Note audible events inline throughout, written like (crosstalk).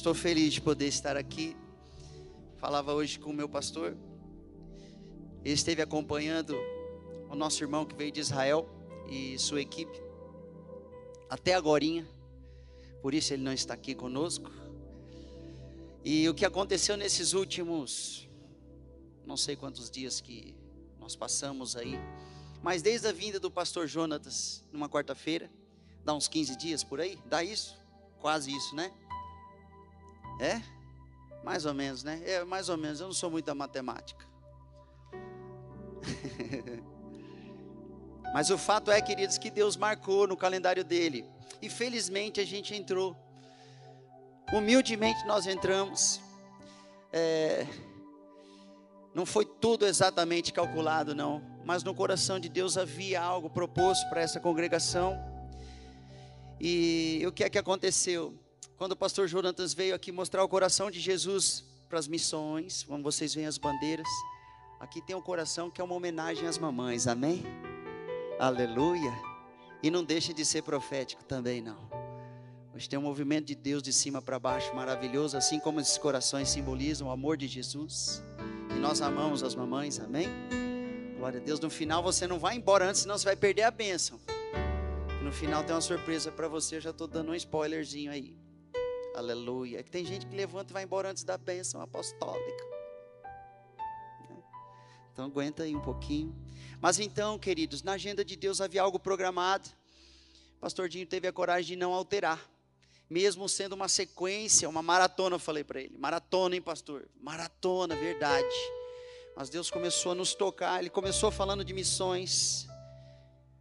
Estou feliz de poder estar aqui. Falava hoje com o meu pastor. Ele esteve acompanhando o nosso irmão que veio de Israel e sua equipe até agorinha. Por isso ele não está aqui conosco. E o que aconteceu nesses últimos não sei quantos dias que nós passamos aí, mas desde a vinda do pastor Jonatas numa quarta-feira, dá uns 15 dias por aí, dá isso? Quase isso, né? É? Mais ou menos, né? É, mais ou menos. Eu não sou muito da matemática. (laughs) Mas o fato é, queridos, que Deus marcou no calendário dele. E felizmente a gente entrou. Humildemente nós entramos. É, não foi tudo exatamente calculado, não. Mas no coração de Deus havia algo proposto para essa congregação. E o que é que aconteceu? Quando o pastor Jonatas veio aqui mostrar o coração de Jesus para as missões, como vocês veem as bandeiras, aqui tem um coração que é uma homenagem às mamães, amém? Aleluia! E não deixe de ser profético também, não. Hoje tem um movimento de Deus de cima para baixo maravilhoso, assim como esses corações simbolizam o amor de Jesus. E nós amamos as mamães, amém? Glória a Deus. No final você não vai embora antes, senão você vai perder a bênção. No final tem uma surpresa para você, eu já estou dando um spoilerzinho aí. Aleluia. É que tem gente que levanta e vai embora antes da bênção apostólica. Então aguenta aí um pouquinho. Mas então, queridos, na agenda de Deus havia algo programado. O pastor Dinho teve a coragem de não alterar. Mesmo sendo uma sequência, uma maratona, eu falei para ele. Maratona, hein, pastor? Maratona, verdade. Mas Deus começou a nos tocar, Ele começou falando de missões,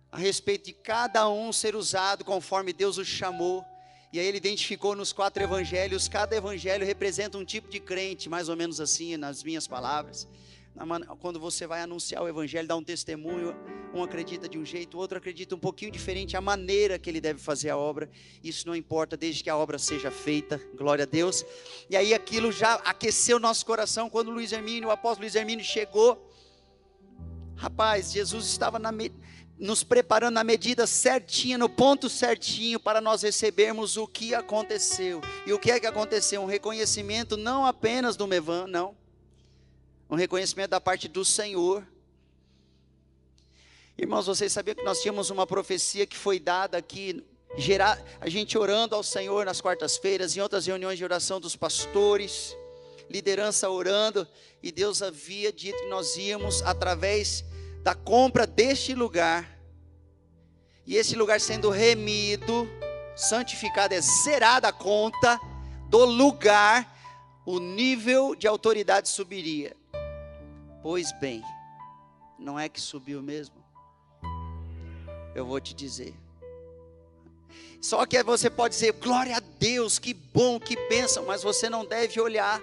a respeito de cada um ser usado conforme Deus o chamou. E aí ele identificou nos quatro evangelhos, cada evangelho representa um tipo de crente, mais ou menos assim, nas minhas palavras. Quando você vai anunciar o evangelho, dá um testemunho, um acredita de um jeito, o outro acredita um pouquinho diferente, a maneira que ele deve fazer a obra. Isso não importa, desde que a obra seja feita, glória a Deus. E aí aquilo já aqueceu nosso coração quando Luiz Hermínio, o apóstolo Luiz Hermínio chegou. Rapaz, Jesus estava na nos preparando na medida certinha, no ponto certinho, para nós recebermos o que aconteceu. E o que é que aconteceu? Um reconhecimento não apenas do Mevan, não. Um reconhecimento da parte do Senhor. Irmãos, vocês sabiam que nós tínhamos uma profecia que foi dada aqui, gerar, a gente orando ao Senhor nas quartas-feiras, em outras reuniões de oração dos pastores, liderança orando, e Deus havia dito que nós íamos através da compra deste lugar, e esse lugar sendo remido, santificado, é zerada a conta do lugar, o nível de autoridade subiria. Pois bem, não é que subiu mesmo? Eu vou te dizer. Só que você pode dizer, glória a Deus, que bom, que bênção, mas você não deve olhar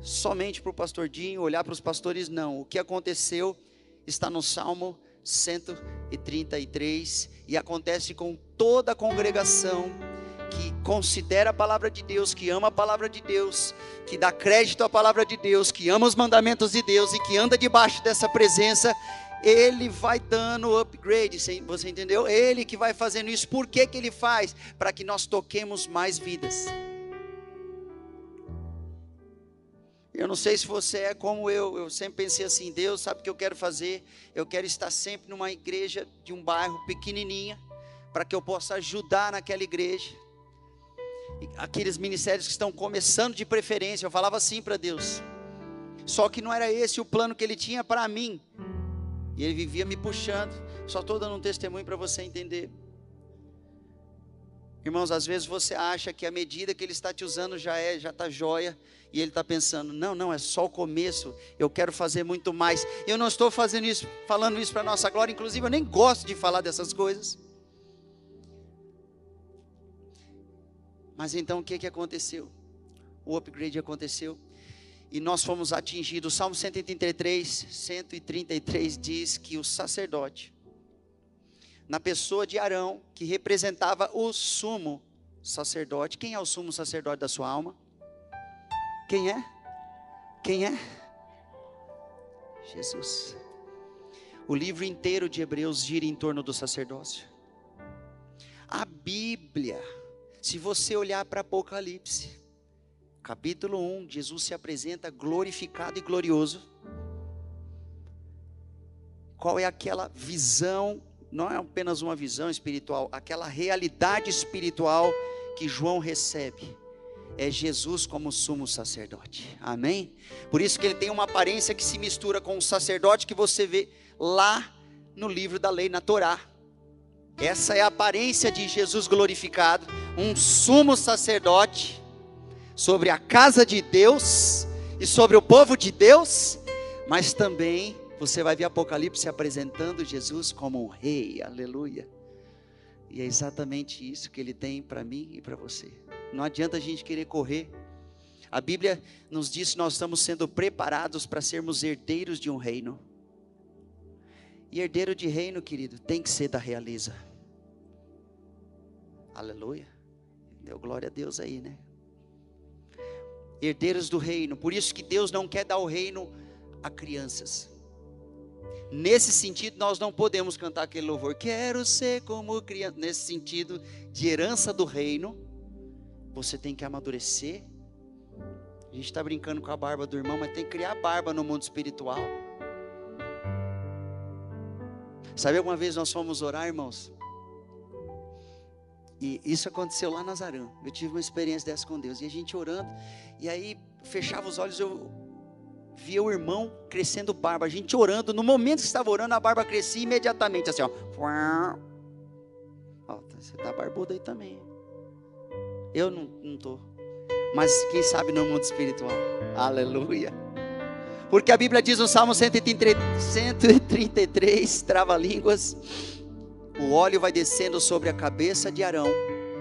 somente para o pastor Dinho, olhar para os pastores, não. O que aconteceu está no Salmo 133 e acontece com toda a congregação que considera a palavra de Deus, que ama a palavra de Deus, que dá crédito à palavra de Deus, que ama os mandamentos de Deus e que anda debaixo dessa presença, ele vai dando upgrade, você entendeu? Ele que vai fazendo isso. Por que, que ele faz? Para que nós toquemos mais vidas. Eu não sei se você é como eu, eu sempre pensei assim: Deus sabe o que eu quero fazer? Eu quero estar sempre numa igreja de um bairro pequenininha, para que eu possa ajudar naquela igreja. Aqueles ministérios que estão começando de preferência, eu falava assim para Deus. Só que não era esse o plano que ele tinha para mim. E ele vivia me puxando. Só estou dando um testemunho para você entender. Irmãos, às vezes você acha que a medida que ele está te usando já é, já está jóia, e ele está pensando: não, não, é só o começo, eu quero fazer muito mais. Eu não estou fazendo isso, falando isso para nossa glória, inclusive eu nem gosto de falar dessas coisas. Mas então o que, que aconteceu? O upgrade aconteceu e nós fomos atingidos. O Salmo 133, 133 diz que o sacerdote, na pessoa de Arão, que representava o sumo sacerdote, quem é o sumo sacerdote da sua alma? Quem é? Quem é? Jesus. O livro inteiro de Hebreus gira em torno do sacerdócio. A Bíblia, se você olhar para Apocalipse, capítulo 1, Jesus se apresenta glorificado e glorioso. Qual é aquela visão, não é apenas uma visão espiritual, aquela realidade espiritual que João recebe? É Jesus como sumo sacerdote, amém? Por isso que ele tem uma aparência que se mistura com o sacerdote que você vê lá no livro da lei, na Torá. Essa é a aparência de Jesus glorificado, um sumo sacerdote sobre a casa de Deus e sobre o povo de Deus, mas também você vai ver Apocalipse apresentando Jesus como um rei, aleluia. E é exatamente isso que ele tem para mim e para você. Não adianta a gente querer correr. A Bíblia nos diz que nós estamos sendo preparados para sermos herdeiros de um reino. E herdeiro de reino, querido, tem que ser da realeza. Aleluia. Deu glória a Deus aí, né? Herdeiros do reino. Por isso que Deus não quer dar o reino a crianças. Nesse sentido, nós não podemos cantar aquele louvor. Quero ser como criança. Nesse sentido de herança do reino, você tem que amadurecer. A gente está brincando com a barba do irmão, mas tem que criar barba no mundo espiritual. Sabe, alguma vez nós fomos orar, irmãos? E isso aconteceu lá na Nazaré. Eu tive uma experiência dessa com Deus. E a gente orando, e aí fechava os olhos, eu via o irmão crescendo barba. A gente orando, no momento que estava orando, a barba crescia imediatamente, assim, ó. ó você tá barbudo aí também. Eu não, não tô. Mas quem sabe no mundo espiritual. Aleluia. Porque a Bíblia diz no Salmo 133, trava-línguas: o óleo vai descendo sobre a cabeça de Arão,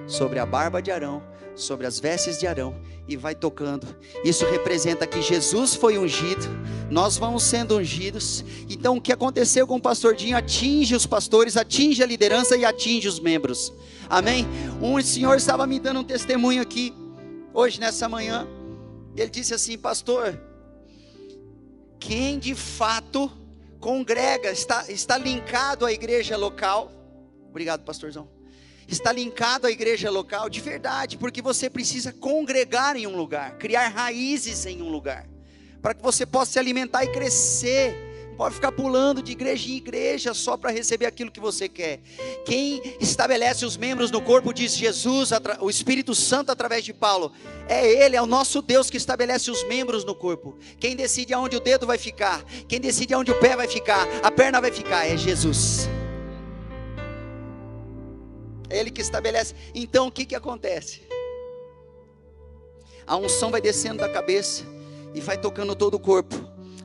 sobre a barba de Arão, sobre as vestes de Arão e vai tocando. Isso representa que Jesus foi ungido, nós vamos sendo ungidos. Então o que aconteceu com o pastor Dinho atinge os pastores, atinge a liderança e atinge os membros. Amém? Um senhor estava me dando um testemunho aqui hoje nessa manhã. Ele disse assim, pastor, quem de fato congrega, está, está linkado à igreja local. Obrigado, pastorzão. Está linkado à igreja local de verdade, porque você precisa congregar em um lugar, criar raízes em um lugar, para que você possa se alimentar e crescer pode ficar pulando de igreja em igreja só para receber aquilo que você quer. Quem estabelece os membros no corpo diz Jesus, o Espírito Santo através de Paulo. É Ele, é o nosso Deus que estabelece os membros no corpo. Quem decide aonde o dedo vai ficar, quem decide aonde o pé vai ficar, a perna vai ficar, é Jesus. É Ele que estabelece. Então o que, que acontece? A unção vai descendo da cabeça e vai tocando todo o corpo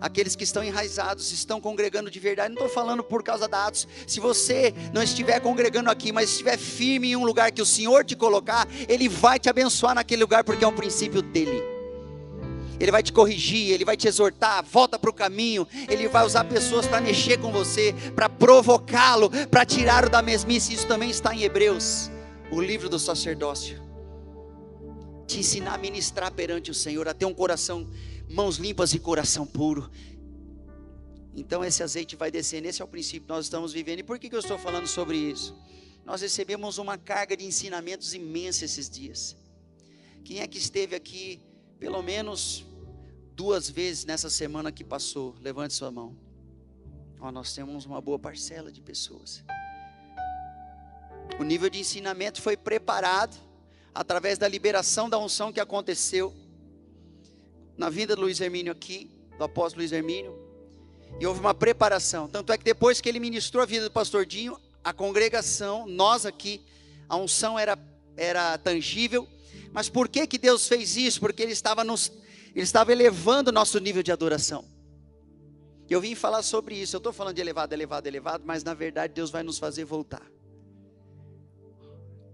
aqueles que estão enraizados, estão congregando de verdade. Não estou falando por causa da Atos. Se você não estiver congregando aqui, mas estiver firme em um lugar que o Senhor te colocar, Ele vai te abençoar naquele lugar, porque é um princípio dele. Ele vai te corrigir, ele vai te exortar, volta para o caminho. Ele vai usar pessoas para mexer com você, para provocá-lo, para tirá-lo da mesmice. Isso também está em Hebreus, o livro do sacerdócio. Te ensinar a ministrar perante o Senhor, a ter um coração mãos limpas e coração puro. Então esse azeite vai descendo, esse é o princípio que nós estamos vivendo. E por que, que eu estou falando sobre isso? Nós recebemos uma carga de ensinamentos imensa esses dias. Quem é que esteve aqui pelo menos duas vezes nessa semana que passou? Levante sua mão. Ó, nós temos uma boa parcela de pessoas. O nível de ensinamento foi preparado através da liberação da unção que aconteceu na vinda do Luiz Hermínio aqui, do apóstolo Luiz Hermínio, e houve uma preparação. Tanto é que depois que ele ministrou a vida do pastor Dinho, a congregação, nós aqui, a unção era, era tangível. Mas por que, que Deus fez isso? Porque Ele estava, nos, ele estava elevando o nosso nível de adoração. Eu vim falar sobre isso. Eu estou falando de elevado, elevado, elevado, mas na verdade Deus vai nos fazer voltar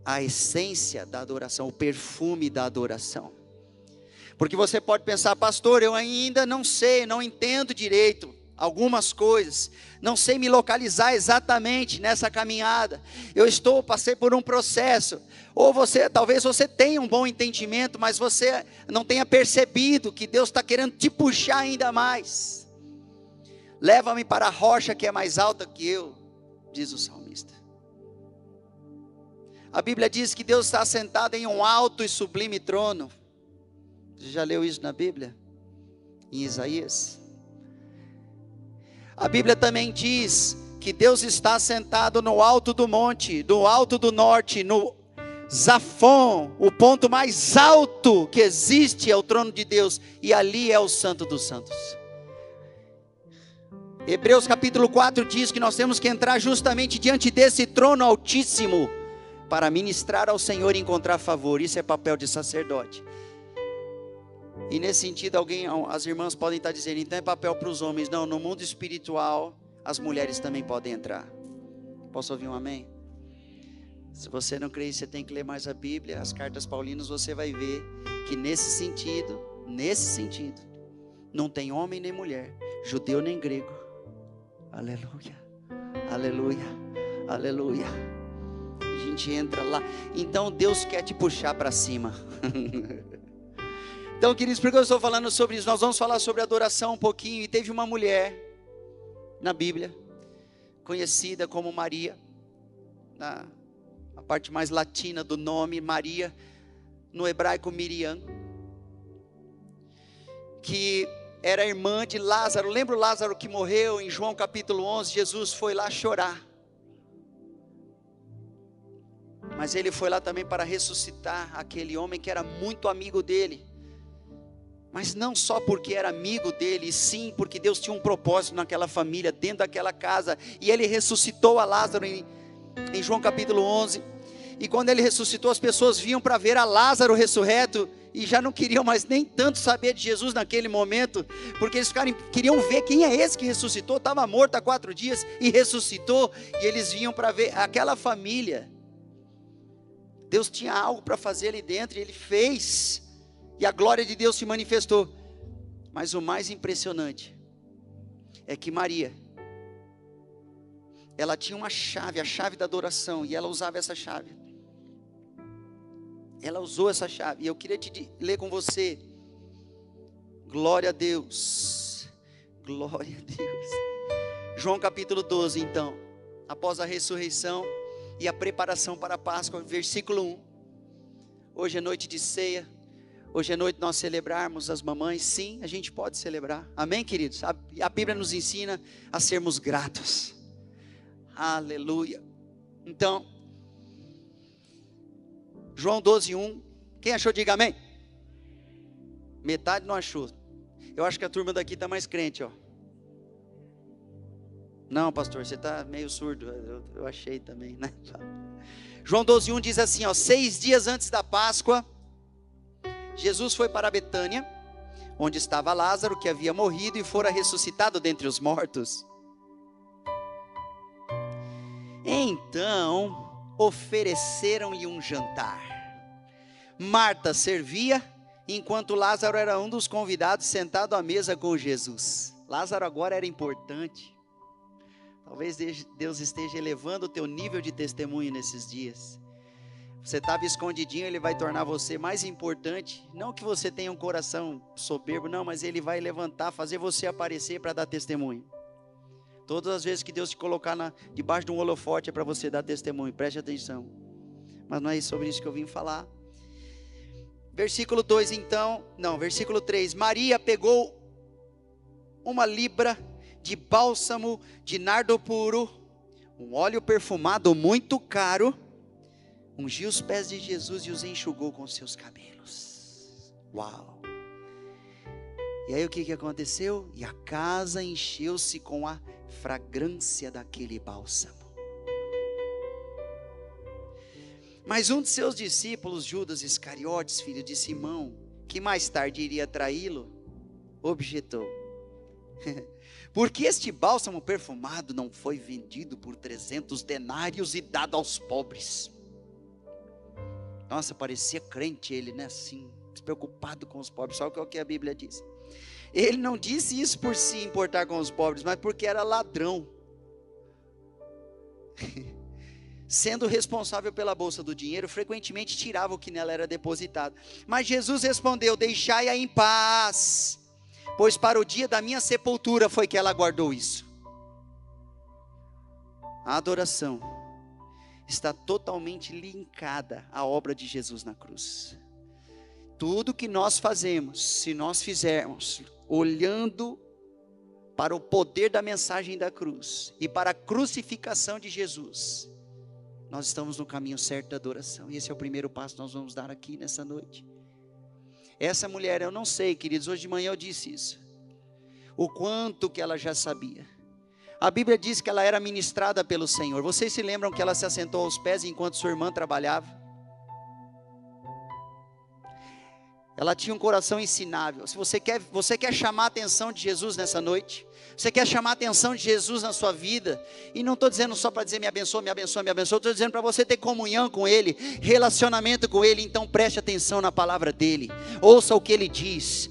a essência da adoração, o perfume da adoração. Porque você pode pensar, pastor, eu ainda não sei, não entendo direito algumas coisas, não sei me localizar exatamente nessa caminhada. Eu estou passei por um processo. Ou você, talvez você tenha um bom entendimento, mas você não tenha percebido que Deus está querendo te puxar ainda mais. Leva-me para a rocha que é mais alta que eu, diz o salmista. A Bíblia diz que Deus está sentado em um alto e sublime trono. Você já leu isso na Bíblia? Em Isaías? A Bíblia também diz que Deus está sentado no alto do monte, no alto do norte, no Zafon, o ponto mais alto que existe é o trono de Deus, e ali é o Santo dos Santos. Hebreus capítulo 4 diz que nós temos que entrar justamente diante desse trono altíssimo para ministrar ao Senhor e encontrar favor. Isso é papel de sacerdote. E nesse sentido, alguém, as irmãs podem estar dizendo, então é papel para os homens. Não, no mundo espiritual, as mulheres também podem entrar. Posso ouvir um amém? Se você não crê, você tem que ler mais a Bíblia, as cartas paulinas, você vai ver que nesse sentido, nesse sentido, não tem homem nem mulher, judeu nem grego, Aleluia. Aleluia. Aleluia. A gente entra lá. Então Deus quer te puxar para cima. (laughs) então, queridos, por que eu estou falando sobre isso? Nós vamos falar sobre adoração um pouquinho. E teve uma mulher na Bíblia, conhecida como Maria, na a parte mais latina do nome, Maria, no hebraico Miriam, que era irmã de Lázaro. Lembra o Lázaro que morreu em João capítulo 11? Jesus foi lá chorar. Mas ele foi lá também para ressuscitar aquele homem que era muito amigo dele. Mas não só porque era amigo dele, sim porque Deus tinha um propósito naquela família, dentro daquela casa. E ele ressuscitou a Lázaro em, em João capítulo 11. E quando ele ressuscitou, as pessoas vinham para ver a Lázaro ressurreto e já não queriam mais nem tanto saber de Jesus naquele momento, porque eles ficaram, queriam ver quem é esse que ressuscitou, estava morto há quatro dias e ressuscitou, e eles vinham para ver aquela família. Deus tinha algo para fazer ali dentro, e ele fez, e a glória de Deus se manifestou. Mas o mais impressionante é que Maria, ela tinha uma chave, a chave da adoração, e ela usava essa chave. Ela usou essa chave. E eu queria te ler com você. Glória a Deus. Glória a Deus. João capítulo 12, então. Após a ressurreição e a preparação para a Páscoa, versículo 1. Hoje é noite de ceia. Hoje é noite nós celebrarmos as mamães. Sim, a gente pode celebrar. Amém, queridos? A, a Bíblia nos ensina a sermos gratos. Aleluia. Então, João 12, 1. Quem achou, diga amém. Metade não achou. Eu acho que a turma daqui está mais crente, ó. Não, pastor, você está meio surdo. Eu, eu, achei também, né? (laughs) João 12, 1 diz assim: ó, seis dias antes da Páscoa, Jesus foi para Betânia, onde estava Lázaro, que havia morrido e fora ressuscitado dentre os mortos. Então, ofereceram-lhe um jantar. Marta servia, enquanto Lázaro era um dos convidados sentado à mesa com Jesus. Lázaro agora era importante. Talvez Deus esteja elevando o teu nível de testemunho nesses dias. Você estava escondidinho, Ele vai tornar você mais importante. Não que você tenha um coração soberbo, não, mas Ele vai levantar, fazer você aparecer para dar testemunho. Todas as vezes que Deus te colocar na, debaixo de um holofote é para você dar testemunho, preste atenção. Mas não é sobre isso que eu vim falar. Versículo 2, então, não, versículo 3: Maria pegou uma libra de bálsamo de nardo puro, um óleo perfumado muito caro, ungiu os pés de Jesus e os enxugou com seus cabelos. Uau! E aí o que, que aconteceu? E a casa encheu-se com a fragrância daquele bálsamo. Mas um de seus discípulos, Judas Iscariotes, filho de Simão, que mais tarde iria traí-lo, objetou: (laughs) Por que este bálsamo perfumado não foi vendido por trezentos denários e dado aos pobres? Nossa, parecia crente ele, né? Assim, despreocupado com os pobres. Só o que a Bíblia diz. Ele não disse isso por se importar com os pobres, mas porque era ladrão. (laughs) Sendo responsável pela bolsa do dinheiro, frequentemente tirava o que nela era depositado. Mas Jesus respondeu: Deixai-a em paz, pois para o dia da minha sepultura foi que ela guardou isso. A adoração está totalmente linkada à obra de Jesus na cruz. Tudo que nós fazemos, se nós fizermos olhando para o poder da mensagem da cruz e para a crucificação de Jesus, nós estamos no caminho certo da adoração. E esse é o primeiro passo que nós vamos dar aqui nessa noite. Essa mulher, eu não sei, queridos, hoje de manhã eu disse isso. O quanto que ela já sabia. A Bíblia diz que ela era ministrada pelo Senhor. Vocês se lembram que ela se assentou aos pés enquanto sua irmã trabalhava? Ela tinha um coração ensinável. Se você quer, você quer chamar a atenção de Jesus nessa noite, você quer chamar a atenção de Jesus na sua vida, e não estou dizendo só para dizer me abençoa, me abençoa, me abençoa, estou dizendo para você ter comunhão com Ele, relacionamento com Ele, então preste atenção na palavra dEle, ouça o que Ele diz,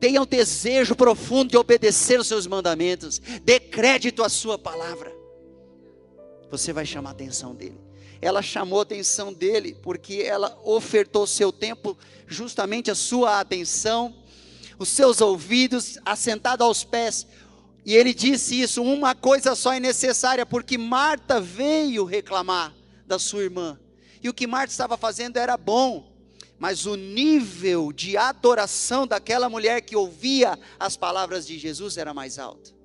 tenha o um desejo profundo de obedecer os seus mandamentos, dê crédito à Sua palavra, você vai chamar a atenção dEle ela chamou a atenção dele, porque ela ofertou seu tempo, justamente a sua atenção, os seus ouvidos, assentado aos pés. E ele disse isso: uma coisa só é necessária, porque Marta veio reclamar da sua irmã. E o que Marta estava fazendo era bom, mas o nível de adoração daquela mulher que ouvia as palavras de Jesus era mais alto.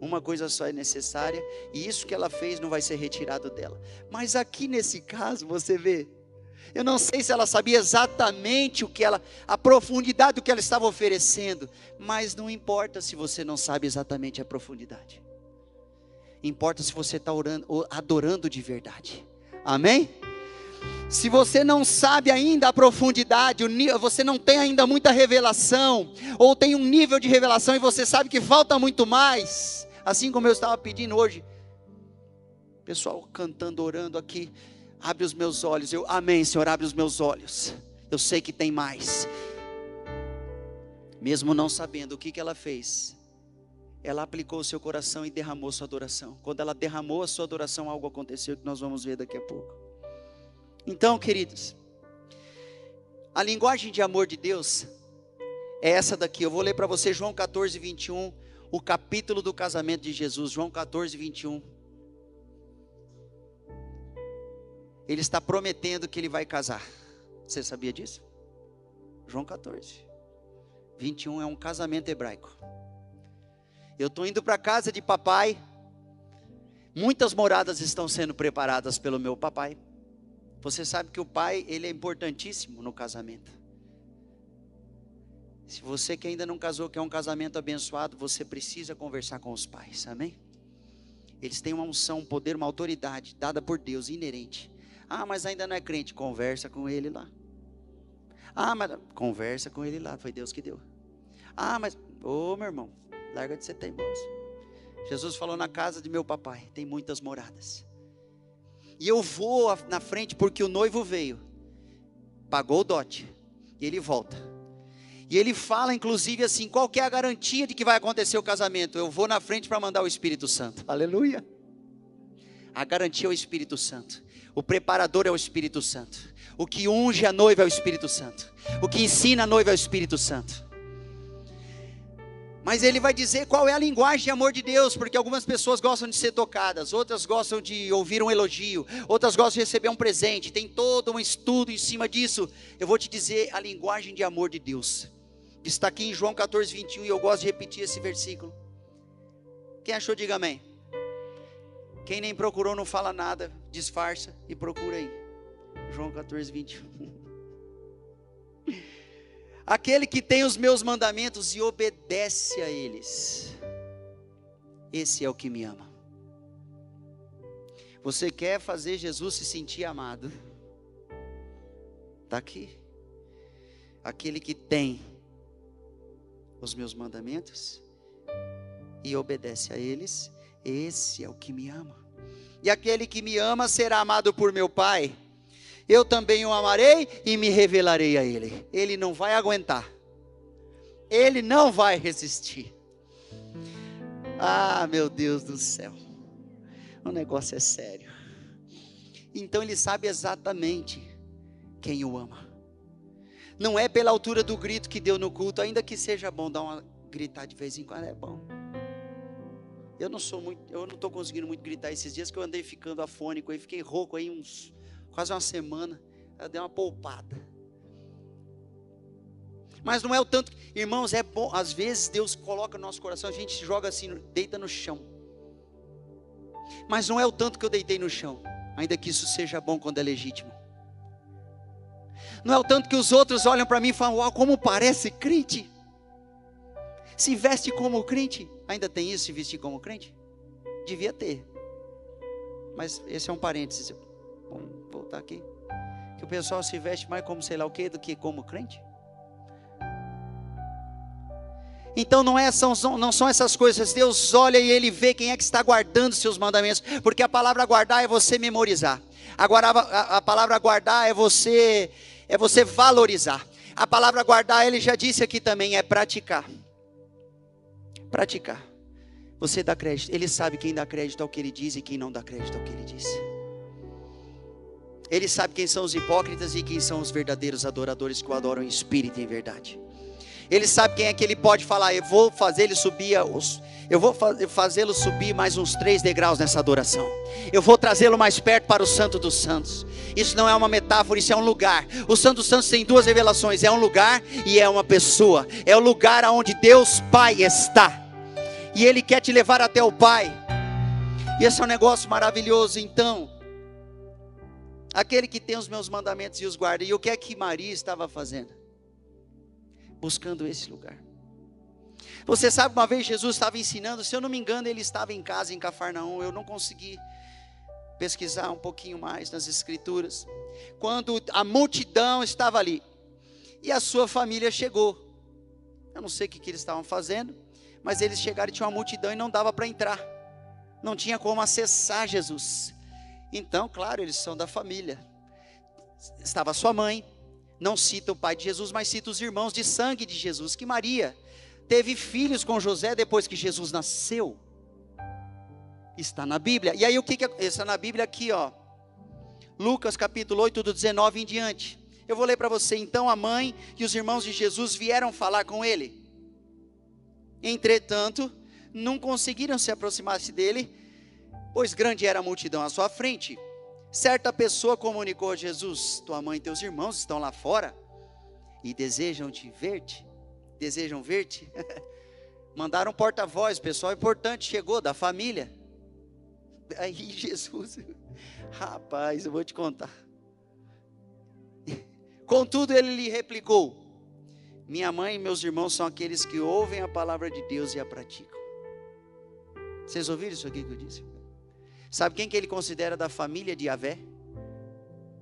Uma coisa só é necessária, e isso que ela fez não vai ser retirado dela. Mas aqui nesse caso, você vê, eu não sei se ela sabia exatamente o que ela, a profundidade do que ela estava oferecendo, mas não importa se você não sabe exatamente a profundidade. Importa se você está adorando de verdade. Amém? Se você não sabe ainda a profundidade, você não tem ainda muita revelação, ou tem um nível de revelação e você sabe que falta muito mais, Assim como eu estava pedindo hoje, pessoal cantando, orando aqui, abre os meus olhos. Eu, amém, Senhor, abre os meus olhos. Eu sei que tem mais. Mesmo não sabendo o que, que ela fez, ela aplicou o seu coração e derramou sua adoração. Quando ela derramou a sua adoração, algo aconteceu que nós vamos ver daqui a pouco. Então, queridos, a linguagem de amor de Deus é essa daqui. Eu vou ler para você João 14, 21 o capítulo do casamento de Jesus, João 14, 21. Ele está prometendo que ele vai casar. Você sabia disso? João 14, 21 é um casamento hebraico. Eu estou indo para a casa de papai. Muitas moradas estão sendo preparadas pelo meu papai. Você sabe que o pai, ele é importantíssimo no casamento. Se você que ainda não casou, quer um casamento abençoado, você precisa conversar com os pais, amém? Eles têm uma unção, um poder, uma autoridade dada por Deus, inerente. Ah, mas ainda não é crente, conversa com ele lá. Ah, mas conversa com ele lá, foi Deus que deu. Ah, mas, ô oh, meu irmão, larga de ser teimoso. Jesus falou na casa de meu papai, tem muitas moradas. E eu vou na frente porque o noivo veio, pagou o dote, e ele volta. E ele fala, inclusive, assim: qual que é a garantia de que vai acontecer o casamento? Eu vou na frente para mandar o Espírito Santo. Aleluia. A garantia é o Espírito Santo. O preparador é o Espírito Santo. O que unge a noiva é o Espírito Santo. O que ensina a noiva é o Espírito Santo. Mas ele vai dizer qual é a linguagem de amor de Deus, porque algumas pessoas gostam de ser tocadas, outras gostam de ouvir um elogio, outras gostam de receber um presente. Tem todo um estudo em cima disso. Eu vou te dizer a linguagem de amor de Deus. Está aqui em João 14, 21, e eu gosto de repetir esse versículo. Quem achou, diga amém. Quem nem procurou, não fala nada, disfarça e procura aí. João 14, 21. (laughs) Aquele que tem os meus mandamentos e obedece a eles, esse é o que me ama. Você quer fazer Jesus se sentir amado? Está aqui. Aquele que tem os meus mandamentos e obedece a eles, esse é o que me ama. E aquele que me ama será amado por meu Pai, eu também o amarei e me revelarei a ele. Ele não vai aguentar. Ele não vai resistir. Ah, meu Deus do céu. O negócio é sério. Então ele sabe exatamente quem o ama. Não é pela altura do grito que deu no culto, ainda que seja bom dar uma gritar de vez em quando é bom. Eu não sou muito, eu não estou conseguindo muito gritar esses dias que eu andei ficando afônico aí, fiquei rouco aí uns quase uma semana. Eu dei uma poupada. Mas não é o tanto, irmãos, é bom, às vezes Deus coloca no nosso coração, a gente joga assim, deita no chão. Mas não é o tanto que eu deitei no chão, ainda que isso seja bom quando é legítimo. Não é o tanto que os outros olham para mim e falam, uau, como parece crente. Se veste como crente. Ainda tem isso, se vestir como crente? Devia ter. Mas esse é um parênteses. Vamos voltar aqui. Que o pessoal se veste mais como sei lá o que do que como crente. Então não, é, são, não são essas coisas. Deus olha e Ele vê quem é que está guardando seus mandamentos. Porque a palavra guardar é você memorizar. Agora a, a palavra guardar é você é você valorizar. A palavra guardar, ele já disse aqui também, é praticar praticar. Você dá crédito. Ele sabe quem dá crédito ao que ele diz e quem não dá crédito ao que ele disse. Ele sabe quem são os hipócritas e quem são os verdadeiros adoradores que o adoram em espírito e em verdade. Ele sabe quem é que ele pode falar. Eu vou fazer ele subir os, eu vou fazê-lo subir mais uns três degraus nessa adoração. Eu vou trazê-lo mais perto para o Santo dos Santos. Isso não é uma metáfora, isso é um lugar. O Santo dos Santos tem duas revelações: é um lugar e é uma pessoa. É o lugar onde Deus Pai está e Ele quer te levar até o Pai. E esse é um negócio maravilhoso. Então, aquele que tem os meus mandamentos e os guarda. E o que é que Maria estava fazendo? Buscando esse lugar. Você sabe, uma vez Jesus estava ensinando, se eu não me engano, ele estava em casa em Cafarnaum. Eu não consegui pesquisar um pouquinho mais nas Escrituras. Quando a multidão estava ali e a sua família chegou. Eu não sei o que, que eles estavam fazendo mas eles chegaram e tinha uma multidão e não dava para entrar, não tinha como acessar Jesus. Então, claro, eles são da família. Estava sua mãe, não cita o pai de Jesus, mas cita os irmãos de sangue de Jesus, que Maria teve filhos com José depois que Jesus nasceu. Está na Bíblia. E aí o que que está na Bíblia aqui, ó. Lucas capítulo 8 do 19 em diante. Eu vou ler para você. Então a mãe e os irmãos de Jesus vieram falar com ele. Entretanto, não conseguiram se aproximar-se dele, pois grande era a multidão à sua frente. Certa pessoa comunicou a Jesus: Tua mãe e teus irmãos estão lá fora e desejam te ver-te. Desejam ver-te. (laughs) Mandaram porta-voz, pessoal importante chegou da família. Aí Jesus, (laughs) rapaz, eu vou te contar. (laughs) Contudo, ele lhe replicou: minha mãe e meus irmãos são aqueles que ouvem a palavra de Deus e a praticam. Vocês ouviram isso aqui que eu disse? Sabe quem que ele considera da família de Yahvé?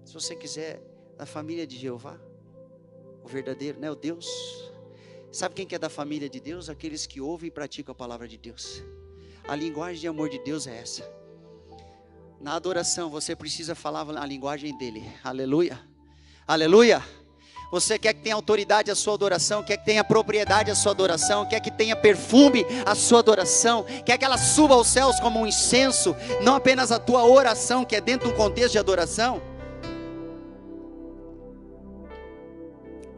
Se você quiser, da família de Jeová, o verdadeiro, né? O Deus. Sabe quem que é da família de Deus? Aqueles que ouvem e praticam a palavra de Deus. A linguagem de amor de Deus é essa. Na adoração você precisa falar a linguagem dele. Aleluia. Aleluia. Você quer que tenha autoridade a sua adoração, quer que tenha propriedade a sua adoração, quer que tenha perfume a sua adoração, quer que ela suba aos céus como um incenso, não apenas a tua oração, que é dentro de um contexto de adoração.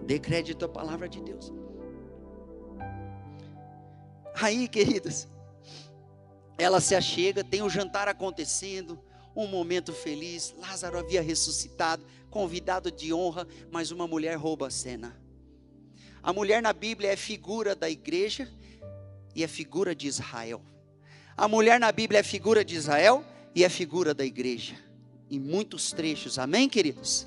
Dê crédito à palavra de Deus. Aí, queridos, ela se achega, tem o um jantar acontecendo, um momento feliz. Lázaro havia ressuscitado, convidado de honra, mas uma mulher rouba a cena. A mulher na Bíblia é figura da igreja e é figura de Israel. A mulher na Bíblia é figura de Israel e é figura da igreja. Em muitos trechos, amém, queridos?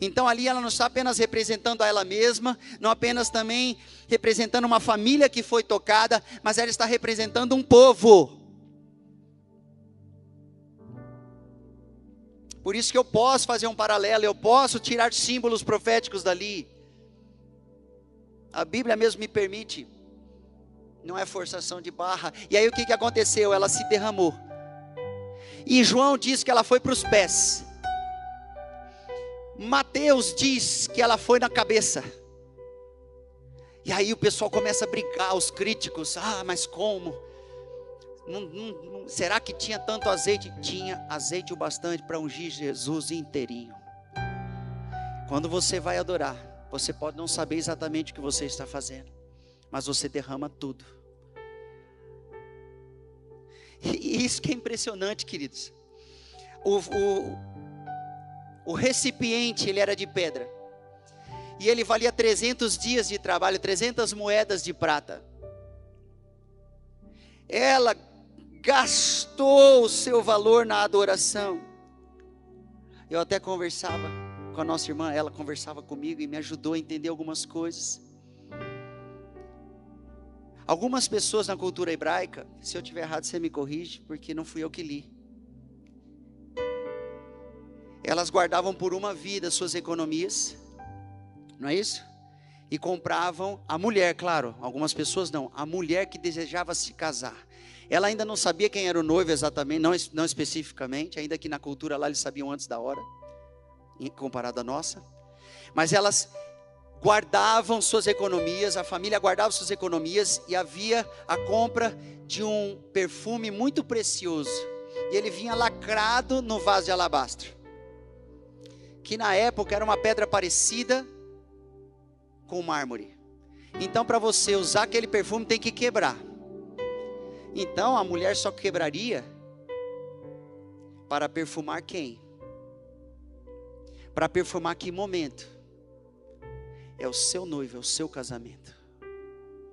Então ali ela não está apenas representando a ela mesma, não apenas também representando uma família que foi tocada, mas ela está representando um povo. Por isso que eu posso fazer um paralelo, eu posso tirar símbolos proféticos dali. A Bíblia mesmo me permite. Não é forçação de barra. E aí o que, que aconteceu? Ela se derramou. E João diz que ela foi para os pés. Mateus diz que ela foi na cabeça. E aí o pessoal começa a brigar, os críticos. Ah, mas como? Não, não, não, será que tinha tanto azeite? Tinha azeite o bastante para ungir Jesus inteirinho. Quando você vai adorar, você pode não saber exatamente o que você está fazendo, mas você derrama tudo. E isso que é impressionante, queridos. O, o, o recipiente ele era de pedra. E ele valia 300 dias de trabalho, 300 moedas de prata. Ela gastou o seu valor na adoração. Eu até conversava com a nossa irmã, ela conversava comigo e me ajudou a entender algumas coisas. Algumas pessoas na cultura hebraica, se eu tiver errado, você me corrige, porque não fui eu que li. Elas guardavam por uma vida suas economias, não é isso? E compravam a mulher, claro, algumas pessoas não, a mulher que desejava se casar. Ela ainda não sabia quem era o noivo exatamente, não, não especificamente, ainda que na cultura lá eles sabiam antes da hora, comparado à nossa. Mas elas guardavam suas economias, a família guardava suas economias e havia a compra de um perfume muito precioso. E ele vinha lacrado no vaso de alabastro. Que na época era uma pedra parecida com mármore. Então, para você usar aquele perfume, tem que quebrar. Então, a mulher só quebraria para perfumar quem? Para perfumar que momento? É o seu noivo, é o seu casamento.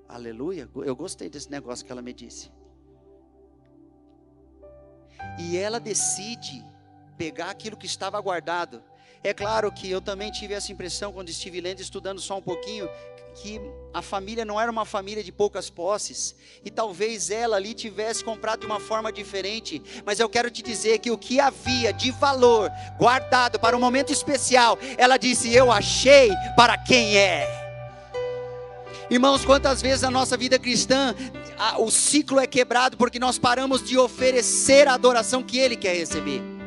Aleluia. Eu gostei desse negócio que ela me disse. E ela decide pegar aquilo que estava guardado é claro que eu também tive essa impressão quando estive lendo, estudando só um pouquinho, que a família não era uma família de poucas posses, e talvez ela ali tivesse comprado de uma forma diferente, mas eu quero te dizer que o que havia de valor guardado para um momento especial, ela disse: Eu achei para quem é. Irmãos, quantas vezes na nossa vida cristã a, o ciclo é quebrado porque nós paramos de oferecer a adoração que Ele quer receber.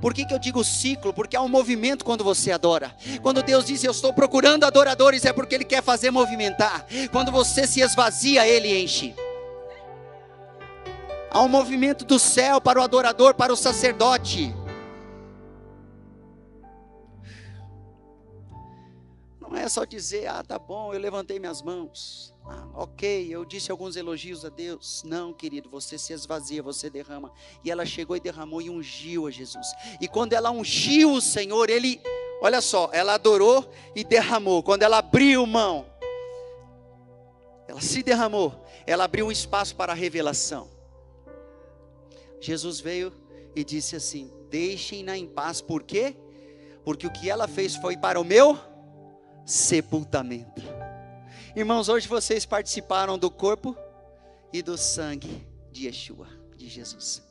Por que, que eu digo ciclo? Porque há um movimento quando você adora. Quando Deus diz eu estou procurando adoradores, é porque Ele quer fazer movimentar. Quando você se esvazia, Ele enche. Há um movimento do céu para o adorador, para o sacerdote. Não é só dizer, ah, tá bom, eu levantei minhas mãos. Ah, ok, eu disse alguns elogios a Deus. Não, querido, você se esvazia, você derrama. E ela chegou e derramou e ungiu a Jesus. E quando ela ungiu o Senhor, ele, olha só, ela adorou e derramou. Quando ela abriu mão, ela se derramou, ela abriu um espaço para a revelação. Jesus veio e disse assim: Deixem-na em paz, por quê? Porque o que ela fez foi para o meu sepultamento. Irmãos, hoje vocês participaram do corpo e do sangue de Yeshua, de Jesus.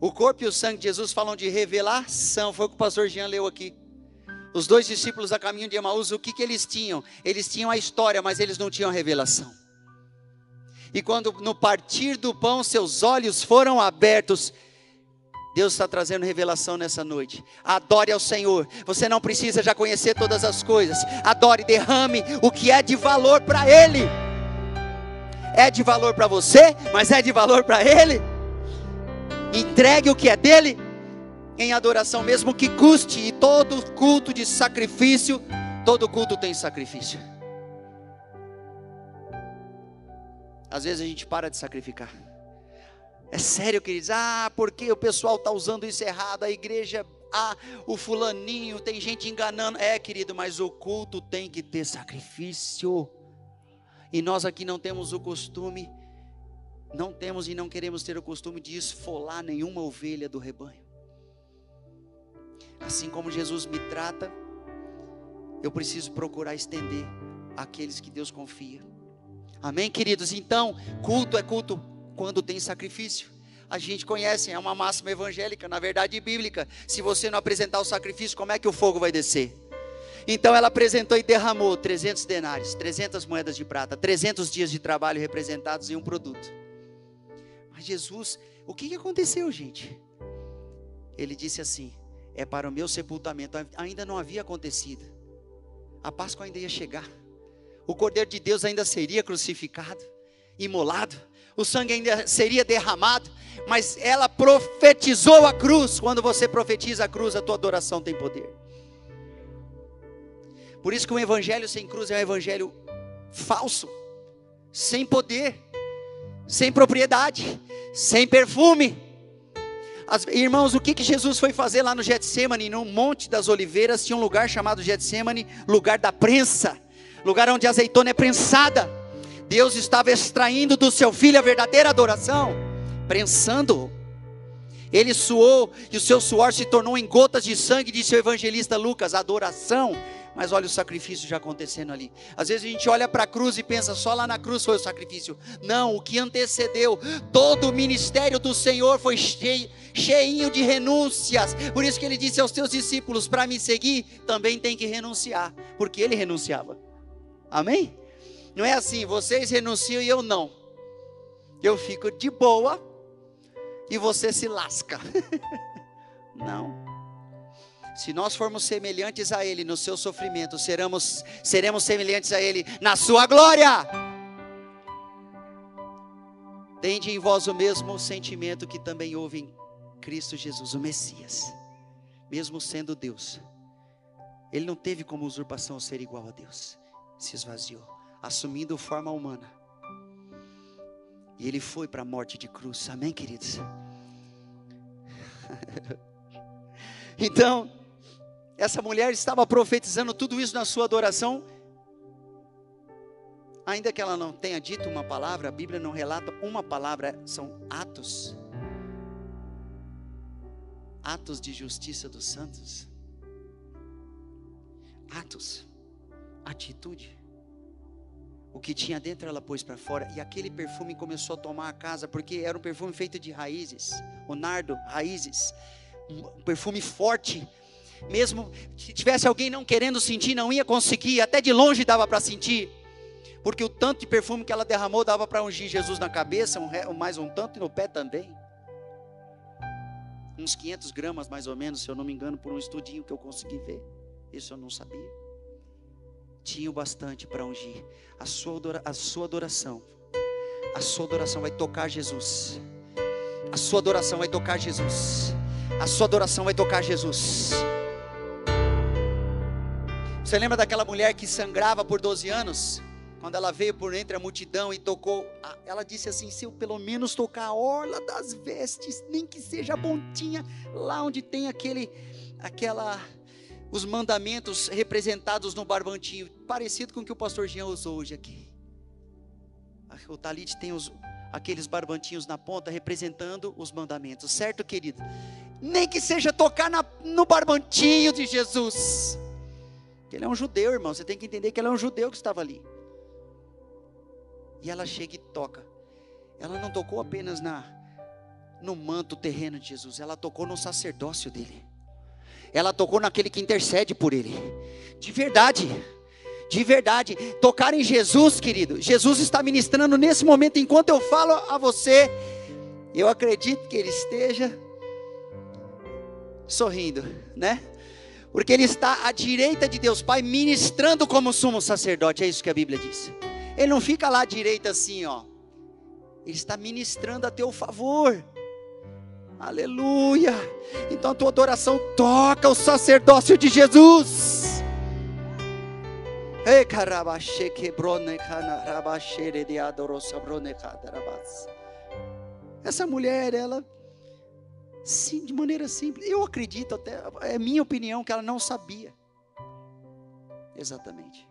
O corpo e o sangue de Jesus falam de revelação, foi o que o pastor Jean leu aqui. Os dois discípulos a caminho de Emaús, o que, que eles tinham? Eles tinham a história, mas eles não tinham a revelação. E quando no partir do pão seus olhos foram abertos, Deus está trazendo revelação nessa noite. Adore ao Senhor. Você não precisa já conhecer todas as coisas. Adore, derrame o que é de valor para Ele. É de valor para você, mas é de valor para Ele. Entregue o que é dele em adoração, mesmo que custe. E todo culto de sacrifício, todo culto tem sacrifício. Às vezes a gente para de sacrificar. É sério, queridos? Ah, porque o pessoal está usando isso errado, a igreja, ah, o fulaninho, tem gente enganando. É, querido, mas o culto tem que ter sacrifício. E nós aqui não temos o costume, não temos e não queremos ter o costume de esfolar nenhuma ovelha do rebanho. Assim como Jesus me trata, eu preciso procurar estender aqueles que Deus confia. Amém, queridos? Então, culto é culto quando tem sacrifício. A gente conhece, é uma máxima evangélica, na verdade bíblica. Se você não apresentar o sacrifício, como é que o fogo vai descer? Então ela apresentou e derramou 300 denários, 300 moedas de prata, 300 dias de trabalho representados em um produto. Mas Jesus, o que aconteceu, gente? Ele disse assim: é para o meu sepultamento. Ainda não havia acontecido. A Páscoa ainda ia chegar. O Cordeiro de Deus ainda seria crucificado, imolado. O sangue ainda seria derramado. Mas ela profetizou a cruz. Quando você profetiza a cruz, a tua adoração tem poder. Por isso que o evangelho sem cruz é um evangelho falso, sem poder, sem propriedade, sem perfume. As, irmãos, o que, que Jesus foi fazer lá no Getsemane, no Monte das Oliveiras, tinha um lugar chamado Getsemane, lugar da prensa, lugar onde a azeitona é prensada. Deus estava extraindo do seu filho a verdadeira adoração, prensando-o. Ele suou e o seu suor se tornou em gotas de sangue, disse o evangelista Lucas. Adoração mas olha o sacrifício já acontecendo ali. Às vezes a gente olha para a cruz e pensa, só lá na cruz foi o sacrifício. Não, o que antecedeu, todo o ministério do Senhor foi cheio, cheinho de renúncias. Por isso que ele disse aos seus discípulos: para me seguir, também tem que renunciar, porque ele renunciava. Amém? Não é assim, vocês renunciam e eu não. Eu fico de boa e você se lasca. (laughs) não. Se nós formos semelhantes a Ele no seu sofrimento, seremos, seremos semelhantes a Ele na sua glória. Tende em vós o mesmo sentimento que também houve em Cristo Jesus, o Messias, mesmo sendo Deus. Ele não teve como usurpação ser igual a Deus, se esvaziou, assumindo forma humana. E ele foi para a morte de cruz, amém, queridos? (laughs) então, essa mulher estava profetizando tudo isso na sua adoração. Ainda que ela não tenha dito uma palavra, a Bíblia não relata uma palavra, são atos. Atos de justiça dos santos. Atos. Atitude. O que tinha dentro ela pôs para fora e aquele perfume começou a tomar a casa, porque era um perfume feito de raízes, o nardo, raízes, um perfume forte, mesmo que tivesse alguém não querendo sentir, não ia conseguir, até de longe dava para sentir, porque o tanto de perfume que ela derramou dava para ungir Jesus na cabeça, um, mais um tanto e no pé também. Uns 500 gramas mais ou menos, se eu não me engano, por um estudinho que eu consegui ver. Isso eu não sabia. Tinha o bastante para ungir. A sua, a sua adoração, a sua adoração vai tocar Jesus. A sua adoração vai tocar Jesus. A sua adoração vai tocar Jesus. Você lembra daquela mulher que sangrava por 12 anos? Quando ela veio por entre a multidão e tocou, ela disse assim: se eu pelo menos tocar a orla das vestes, nem que seja a pontinha, lá onde tem aquele, aquela, os mandamentos representados no barbantinho, parecido com o que o pastor Jean usou hoje aqui. O talite tem os, aqueles barbantinhos na ponta representando os mandamentos, certo, querido? Nem que seja tocar na, no barbantinho de Jesus. Ele é um judeu, irmão. Você tem que entender que ele é um judeu que estava ali. E ela chega e toca. Ela não tocou apenas na no manto terreno de Jesus, ela tocou no sacerdócio dele. Ela tocou naquele que intercede por ele. De verdade. De verdade, tocar em Jesus, querido. Jesus está ministrando nesse momento enquanto eu falo a você. Eu acredito que ele esteja sorrindo, né? porque ele está à direita de Deus Pai, ministrando como sumo sacerdote, é isso que a Bíblia diz. Ele não fica lá à direita assim, ó. Ele está ministrando a teu favor. Aleluia. Então a tua adoração toca o sacerdócio de Jesus. Essa mulher, ela Sim, de maneira simples. Eu acredito até, é minha opinião, que ela não sabia. Exatamente.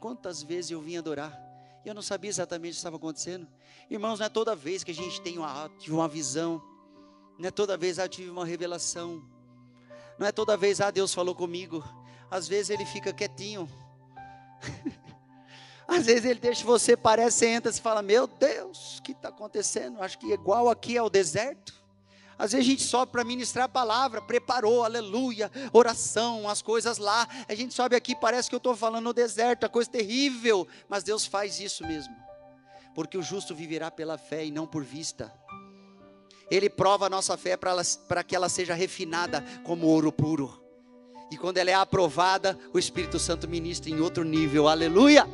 Quantas vezes eu vim adorar e eu não sabia exatamente o que estava acontecendo. Irmãos, não é toda vez que a gente tem uma, uma visão, não é toda vez ah, tive uma revelação, não é toda vez ah, Deus falou comigo. Às vezes ele fica quietinho. (laughs) Às vezes ele deixa você, parece, você entra e fala: Meu Deus, o que está acontecendo? Acho que igual aqui é o deserto. Às vezes a gente sobe para ministrar a palavra, preparou, aleluia, oração, as coisas lá. A gente sobe aqui, parece que eu estou falando no deserto, a coisa terrível. Mas Deus faz isso mesmo. Porque o justo viverá pela fé e não por vista. Ele prova a nossa fé para que ela seja refinada como ouro puro. E quando ela é aprovada, o Espírito Santo ministra em outro nível. Aleluia!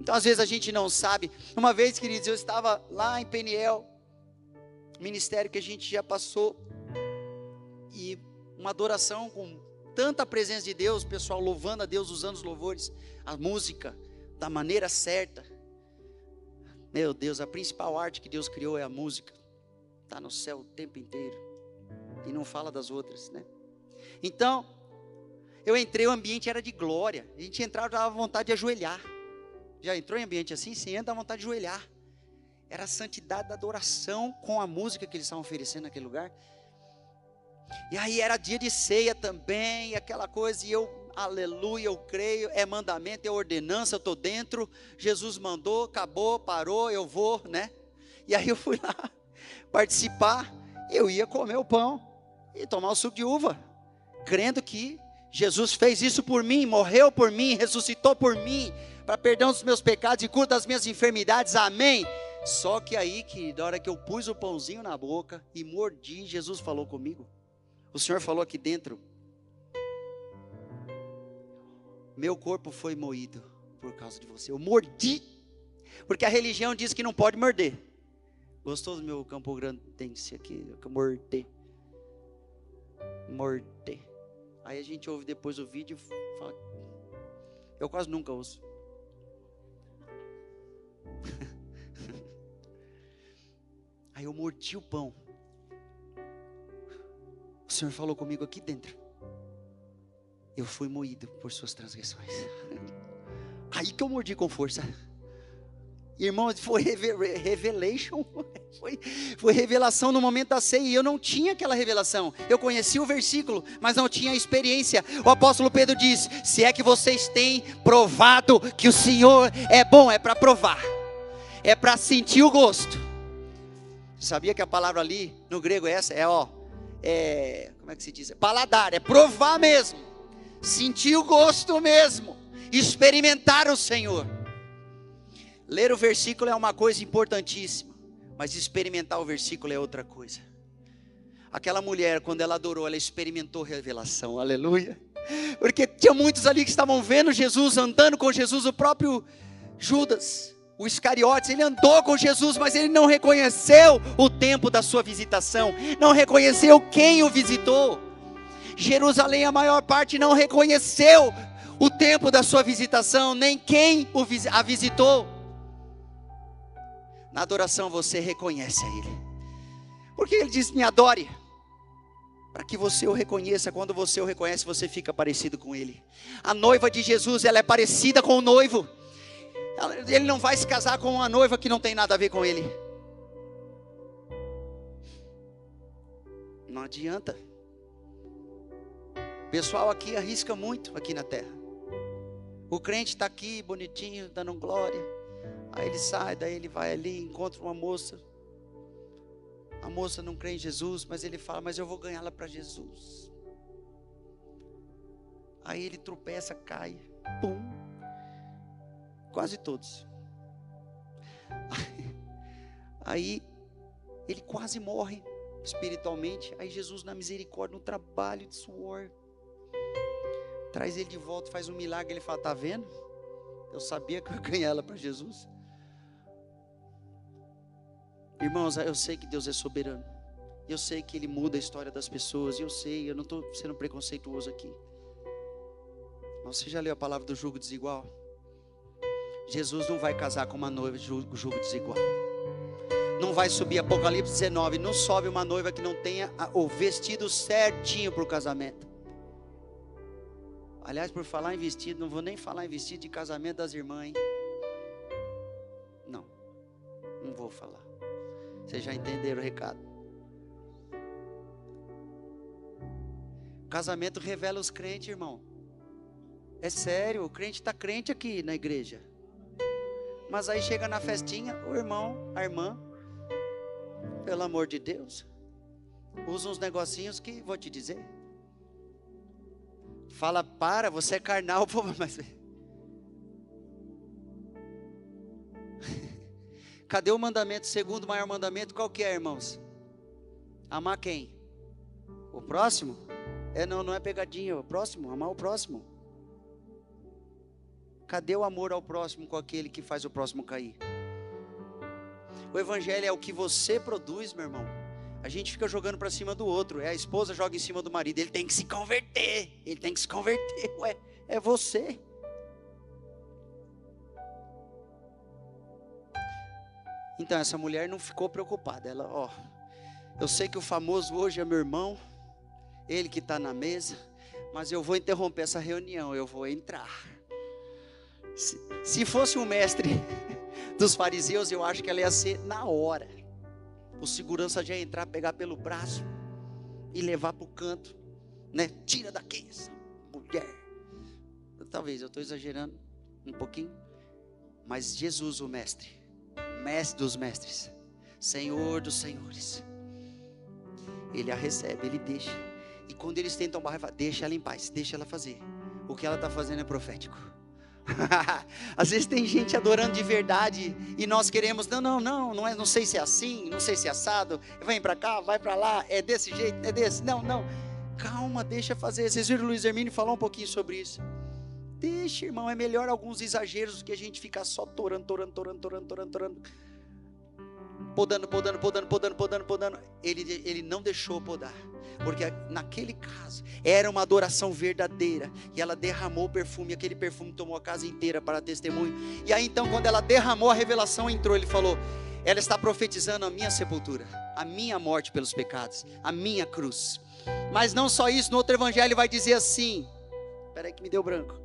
Então, às vezes a gente não sabe. Uma vez, queridos, eu estava lá em Peniel, ministério que a gente já passou, e uma adoração com tanta presença de Deus, pessoal louvando a Deus, usando os louvores, a música da maneira certa. Meu Deus, a principal arte que Deus criou é a música. Está no céu o tempo inteiro. E não fala das outras, né? Então, eu entrei, o ambiente era de glória. A gente entrava, dava vontade de ajoelhar. Já entrou em ambiente assim? Sim, entra, dá vontade de ajoelhar. Era a santidade da adoração com a música que eles estavam oferecendo naquele lugar. E aí era dia de ceia também, aquela coisa, e eu, aleluia, eu creio, é mandamento, é ordenança, eu estou dentro. Jesus mandou, acabou, parou, eu vou, né? E aí eu fui lá participar, eu ia comer o pão e tomar o suco de uva, crendo que Jesus fez isso por mim, morreu por mim, ressuscitou por mim, para perdão dos meus pecados e cura das minhas enfermidades, amém. Só que aí, que da hora que eu pus o pãozinho na boca e mordi, Jesus falou comigo. O Senhor falou aqui dentro: Meu corpo foi moído por causa de você. Eu mordi, porque a religião diz que não pode morder. Gostou do meu campo grandense aqui? Morder. Morder. Aí a gente ouve depois o vídeo e fala. Eu quase nunca ouço. (laughs) Aí eu mordi o pão. O Senhor falou comigo aqui dentro. Eu fui moído por suas transgressões. Aí que eu mordi com força. Irmão, foi revelation, (laughs) foi, foi revelação no momento da ceia, e eu não tinha aquela revelação. Eu conhecia o versículo, mas não tinha a experiência. O apóstolo Pedro diz: Se é que vocês têm provado que o Senhor é bom, é para provar, é para sentir o gosto. Sabia que a palavra ali no grego é essa? É ó, é, como é que se diz? Paladar, é provar mesmo, sentir o gosto mesmo, experimentar o Senhor. Ler o versículo é uma coisa importantíssima, mas experimentar o versículo é outra coisa. Aquela mulher, quando ela adorou, ela experimentou revelação, aleluia. Porque tinha muitos ali que estavam vendo Jesus, andando com Jesus, o próprio Judas o Iscariotes, ele andou com Jesus, mas ele não reconheceu o tempo da sua visitação, não reconheceu quem o visitou. Jerusalém, a maior parte, não reconheceu o tempo da sua visitação, nem quem a visitou. Na adoração você reconhece a Ele, porque Ele diz: Me adore, para que você o reconheça. Quando você o reconhece, você fica parecido com Ele. A noiva de Jesus, ela é parecida com o noivo. Ele não vai se casar com uma noiva que não tem nada a ver com ele. Não adianta. Pessoal aqui arrisca muito aqui na terra. O crente está aqui bonitinho, dando glória. Aí ele sai, daí ele vai ali, encontra uma moça. A moça não crê em Jesus, mas ele fala: Mas eu vou ganhá-la para Jesus. Aí ele tropeça, cai, pum, Quase todos. (laughs) Aí ele quase morre espiritualmente. Aí Jesus, na misericórdia, no trabalho de suor, traz ele de volta, faz um milagre. Ele fala: Tá vendo? Eu sabia que eu ia ganhar ela para Jesus. Irmãos, eu sei que Deus é soberano. Eu sei que Ele muda a história das pessoas. Eu sei, eu não estou sendo preconceituoso aqui. Mas você já leu a palavra do jugo desigual? Jesus não vai casar com uma noiva de julgo desigual. Não vai subir Apocalipse 19. Não sobe uma noiva que não tenha o vestido certinho para o casamento. Aliás, por falar em vestido, não vou nem falar em vestido de casamento das irmãs, hein? Não, não vou falar. Vocês já entenderam o recado. Casamento revela os crentes, irmão. É sério, o crente está crente aqui na igreja. Mas aí chega na festinha, o irmão, a irmã, pelo amor de Deus, usa uns negocinhos que vou te dizer. Fala, para, você é carnal, (laughs) pô, mas. (laughs) Cadê o mandamento, segundo maior mandamento? Qual que é, irmãos? Amar quem? O próximo? É, não, não é pegadinha, o próximo, amar o próximo. Cadê o amor ao próximo com aquele que faz o próximo cair? O evangelho é o que você produz, meu irmão. A gente fica jogando para cima do outro. É a esposa joga em cima do marido. Ele tem que se converter. Ele tem que se converter. (laughs) Ué, é você. Então essa mulher não ficou preocupada. Ela, ó, eu sei que o famoso hoje é meu irmão, ele que está na mesa, mas eu vou interromper essa reunião, eu vou entrar. Se, se fosse um mestre (laughs) dos fariseus, eu acho que ela ia ser na hora. O segurança já entrar, pegar pelo braço e levar para o canto, né? Tira daqui essa mulher. Talvez eu estou exagerando um pouquinho, mas Jesus, o mestre, mestre dos mestres, Senhor dos senhores. Ele a recebe, ele deixa. E quando eles tentam barrar, deixa ela em paz, deixa ela fazer. O que ela está fazendo é profético. (laughs) Às vezes tem gente adorando de verdade e nós queremos, não, não, não, não, é, não sei se é assim, não sei se é assado, vem para cá, vai para lá, é desse jeito, é desse. Não, não. Calma, deixa fazer. Vocês viram o Luiz Hermínio falar um pouquinho sobre isso. Deixa, irmão, é melhor alguns exageros do que a gente ficar só torando, torando, torando, torando, torando, torando. Podando, podando, podando, podando, podando, podando. Ele, ele não deixou podar. Porque naquele caso era uma adoração verdadeira. E ela derramou o perfume. Aquele perfume tomou a casa inteira para testemunho. E aí então, quando ela derramou, a revelação entrou. Ele falou: Ela está profetizando a minha sepultura, a minha morte pelos pecados, a minha cruz. Mas não só isso, no outro evangelho vai dizer assim: Espera aí que me deu branco.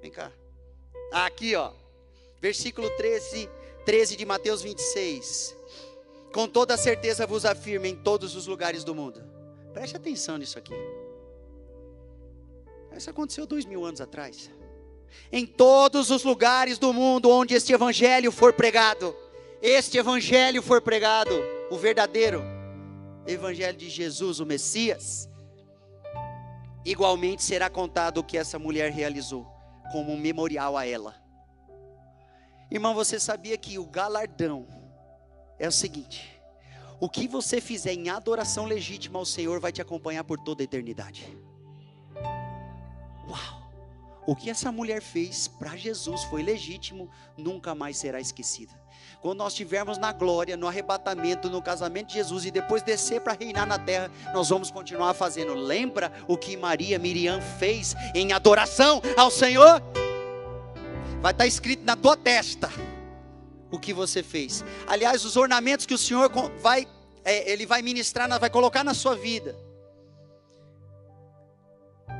Vem cá. Aqui, ó. Versículo 13, 13 de Mateus 26. Com toda certeza vos afirmo em todos os lugares do mundo. Preste atenção nisso aqui. Isso aconteceu dois mil anos atrás. Em todos os lugares do mundo onde este evangelho for pregado, este evangelho for pregado, o verdadeiro evangelho de Jesus, o Messias, igualmente será contado o que essa mulher realizou como um memorial a ela. Irmão, você sabia que o galardão é o seguinte: o que você fizer em adoração legítima ao Senhor vai te acompanhar por toda a eternidade. Uau! O que essa mulher fez para Jesus foi legítimo, nunca mais será esquecida. Quando nós estivermos na glória, no arrebatamento, no casamento de Jesus e depois descer para reinar na terra, nós vamos continuar fazendo. Lembra o que Maria Miriam fez em adoração ao Senhor? Vai estar tá escrito na tua testa o que você fez. Aliás, os ornamentos que o Senhor vai, é, ele vai ministrar, vai colocar na sua vida.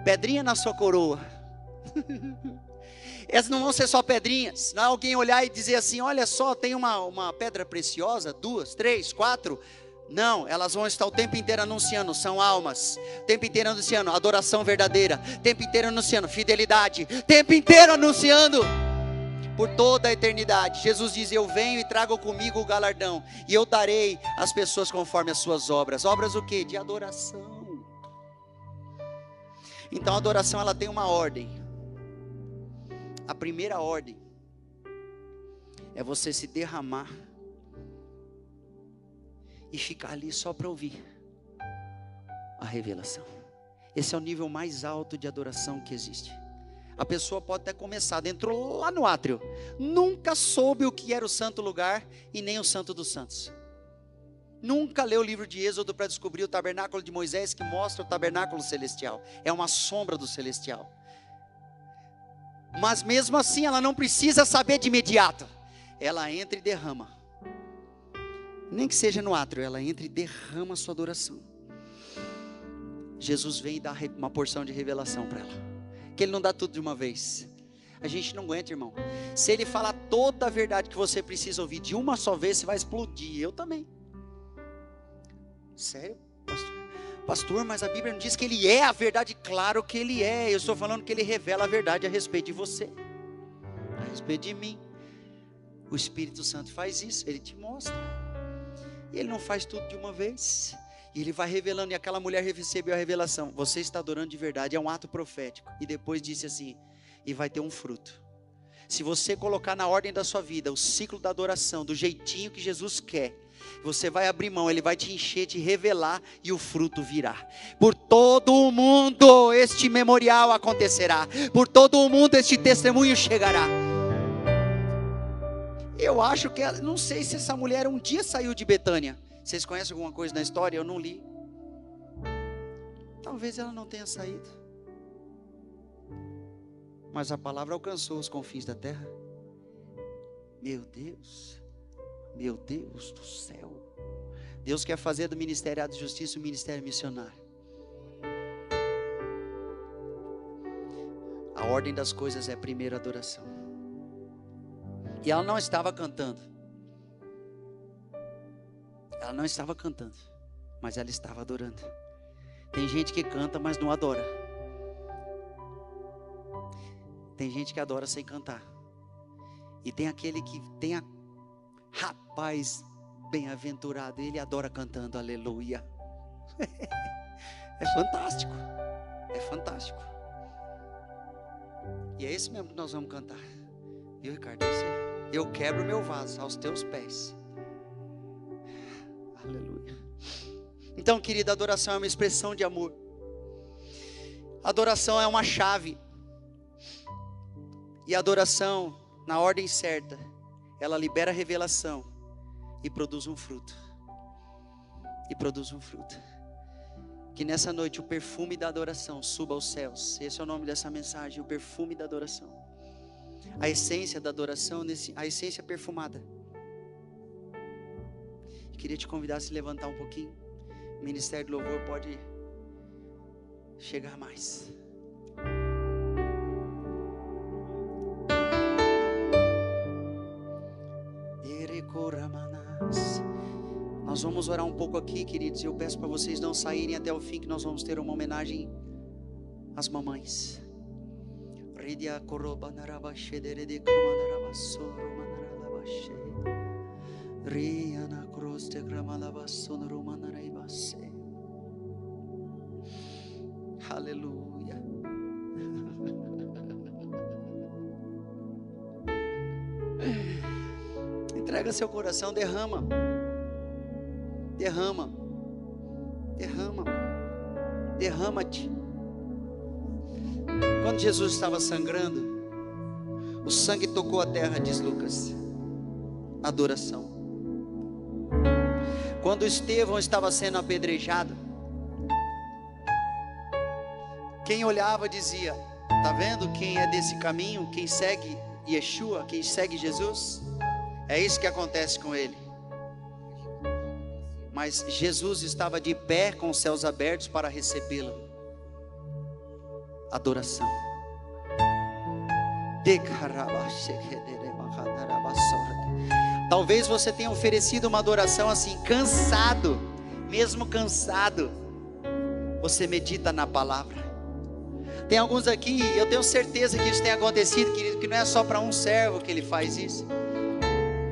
Pedrinha na sua coroa. (laughs) Essas não vão ser só pedrinhas. Não é alguém olhar e dizer assim: olha só, tem uma, uma pedra preciosa, duas, três, quatro. Não, elas vão estar o tempo inteiro anunciando, são almas. O tempo inteiro anunciando adoração verdadeira. O tempo inteiro anunciando fidelidade. O tempo inteiro anunciando por toda a eternidade. Jesus diz: Eu venho e trago comigo o galardão, e eu darei às pessoas conforme as suas obras. Obras o que? De adoração. Então a adoração ela tem uma ordem. A primeira ordem é você se derramar e ficar ali só para ouvir a revelação. Esse é o nível mais alto de adoração que existe. A pessoa pode ter começado, entrou lá no átrio, nunca soube o que era o santo lugar e nem o santo dos santos. Nunca leu o livro de Êxodo para descobrir o tabernáculo de Moisés que mostra o tabernáculo celestial. É uma sombra do celestial. Mas mesmo assim, ela não precisa saber de imediato. Ela entra e derrama. Nem que seja no átrio, ela entra e derrama a sua adoração. Jesus vem e dá uma porção de revelação para ela. Que ele não dá tudo de uma vez. A gente não aguenta, irmão. Se ele falar toda a verdade que você precisa ouvir de uma só vez, você vai explodir. Eu também. Sério? Pastor, mas a Bíblia não diz que ele é a verdade. Claro que ele é. Eu estou falando que ele revela a verdade a respeito de você, a respeito de mim. O Espírito Santo faz isso, ele te mostra. E ele não faz tudo de uma vez. E ele vai revelando, e aquela mulher recebeu a revelação. Você está adorando de verdade, é um ato profético. E depois disse assim: e vai ter um fruto. Se você colocar na ordem da sua vida o ciclo da adoração, do jeitinho que Jesus quer, você vai abrir mão, Ele vai te encher, te revelar e o fruto virá. Por todo o mundo este memorial acontecerá, por todo o mundo este testemunho chegará. Eu acho que, não sei se essa mulher um dia saiu de Betânia. Vocês conhecem alguma coisa na história? Eu não li. Talvez ela não tenha saído. Mas a palavra alcançou os confins da terra. Meu Deus, meu Deus do céu. Deus quer fazer do Ministério de Justiça um ministério missionário. A ordem das coisas é a primeira adoração. E ela não estava cantando. Ela não estava cantando, mas ela estava adorando. Tem gente que canta, mas não adora. Tem gente que adora sem cantar. E tem aquele que tem a rapaz bem-aventurado, ele adora cantando aleluia. (laughs) é fantástico. É fantástico. E é esse mesmo que nós vamos cantar. Viu, Ricardo? Eu quebro meu vaso aos teus pés. Então, querida, adoração é uma expressão de amor. Adoração é uma chave. E a adoração, na ordem certa, ela libera revelação e produz um fruto. E produz um fruto. Que nessa noite o perfume da adoração suba aos céus. Esse é o nome dessa mensagem, o perfume da adoração. A essência da adoração, a essência perfumada. Queria te convidar a se levantar um pouquinho. O ministério do louvor pode chegar mais. Nós vamos orar um pouco aqui, queridos. Eu peço para vocês não saírem até o fim, que nós vamos ter uma homenagem às mamães. Riana cruz te Aleluia. Entrega seu coração, derrama. Derrama. Derrama. Derrama-te. Quando Jesus estava sangrando, o sangue tocou a terra, diz Lucas. Adoração. Quando Estevão estava sendo apedrejado, quem olhava dizia: Está vendo quem é desse caminho? Quem segue Yeshua? Quem segue Jesus? É isso que acontece com ele. Mas Jesus estava de pé com os céus abertos para recebê-lo. Adoração. Talvez você tenha oferecido uma adoração assim, cansado, mesmo cansado. Você medita na palavra. Tem alguns aqui, eu tenho certeza que isso tem acontecido, querido, que não é só para um servo que ele faz isso.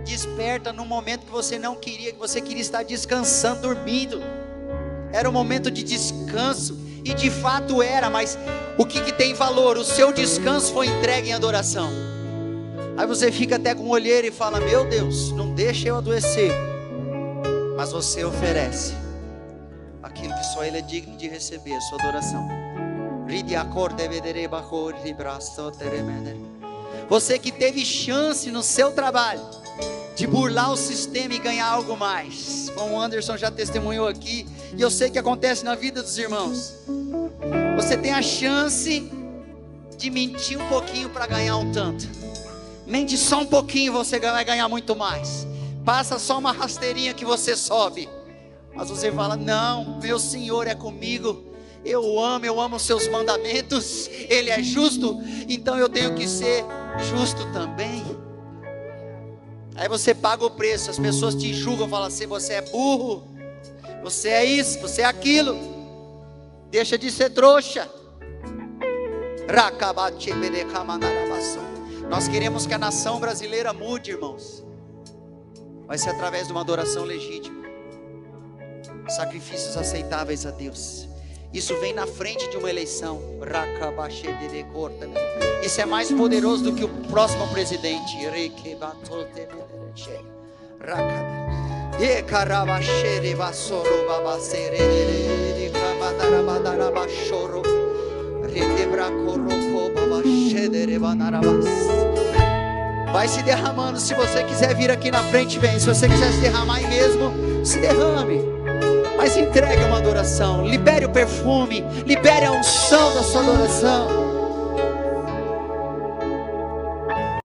Desperta no momento que você não queria, que você queria estar descansando, dormindo. Era um momento de descanso, e de fato era, mas o que, que tem valor? O seu descanso foi entregue em adoração. Aí você fica até com o olheiro e fala: Meu Deus, não deixa eu adoecer. Mas você oferece aquilo que só Ele é digno de receber, a sua adoração. Você que teve chance no seu trabalho de burlar o sistema e ganhar algo mais. Como o Anderson já testemunhou aqui, e eu sei que acontece na vida dos irmãos. Você tem a chance de mentir um pouquinho para ganhar um tanto. Mente só um pouquinho, você vai ganhar muito mais. Passa só uma rasteirinha que você sobe. Mas você fala: Não, meu Senhor é comigo. Eu amo, eu amo os seus mandamentos. Ele é justo, então eu tenho que ser justo também. Aí você paga o preço, as pessoas te julgam, falam assim: você é burro, você é isso, você é aquilo. Deixa de ser trouxa. Nós queremos que a nação brasileira mude, irmãos. Vai ser através de uma adoração legítima, sacrifícios aceitáveis a Deus. Isso vem na frente de uma eleição. Isso é mais poderoso do que o próximo presidente. Vai se derramando. Se você quiser vir aqui na frente, vem. Se você quiser se derramar aí mesmo, se derrame. Mas entregue uma adoração. Libere o perfume. Libere a unção da sua adoração.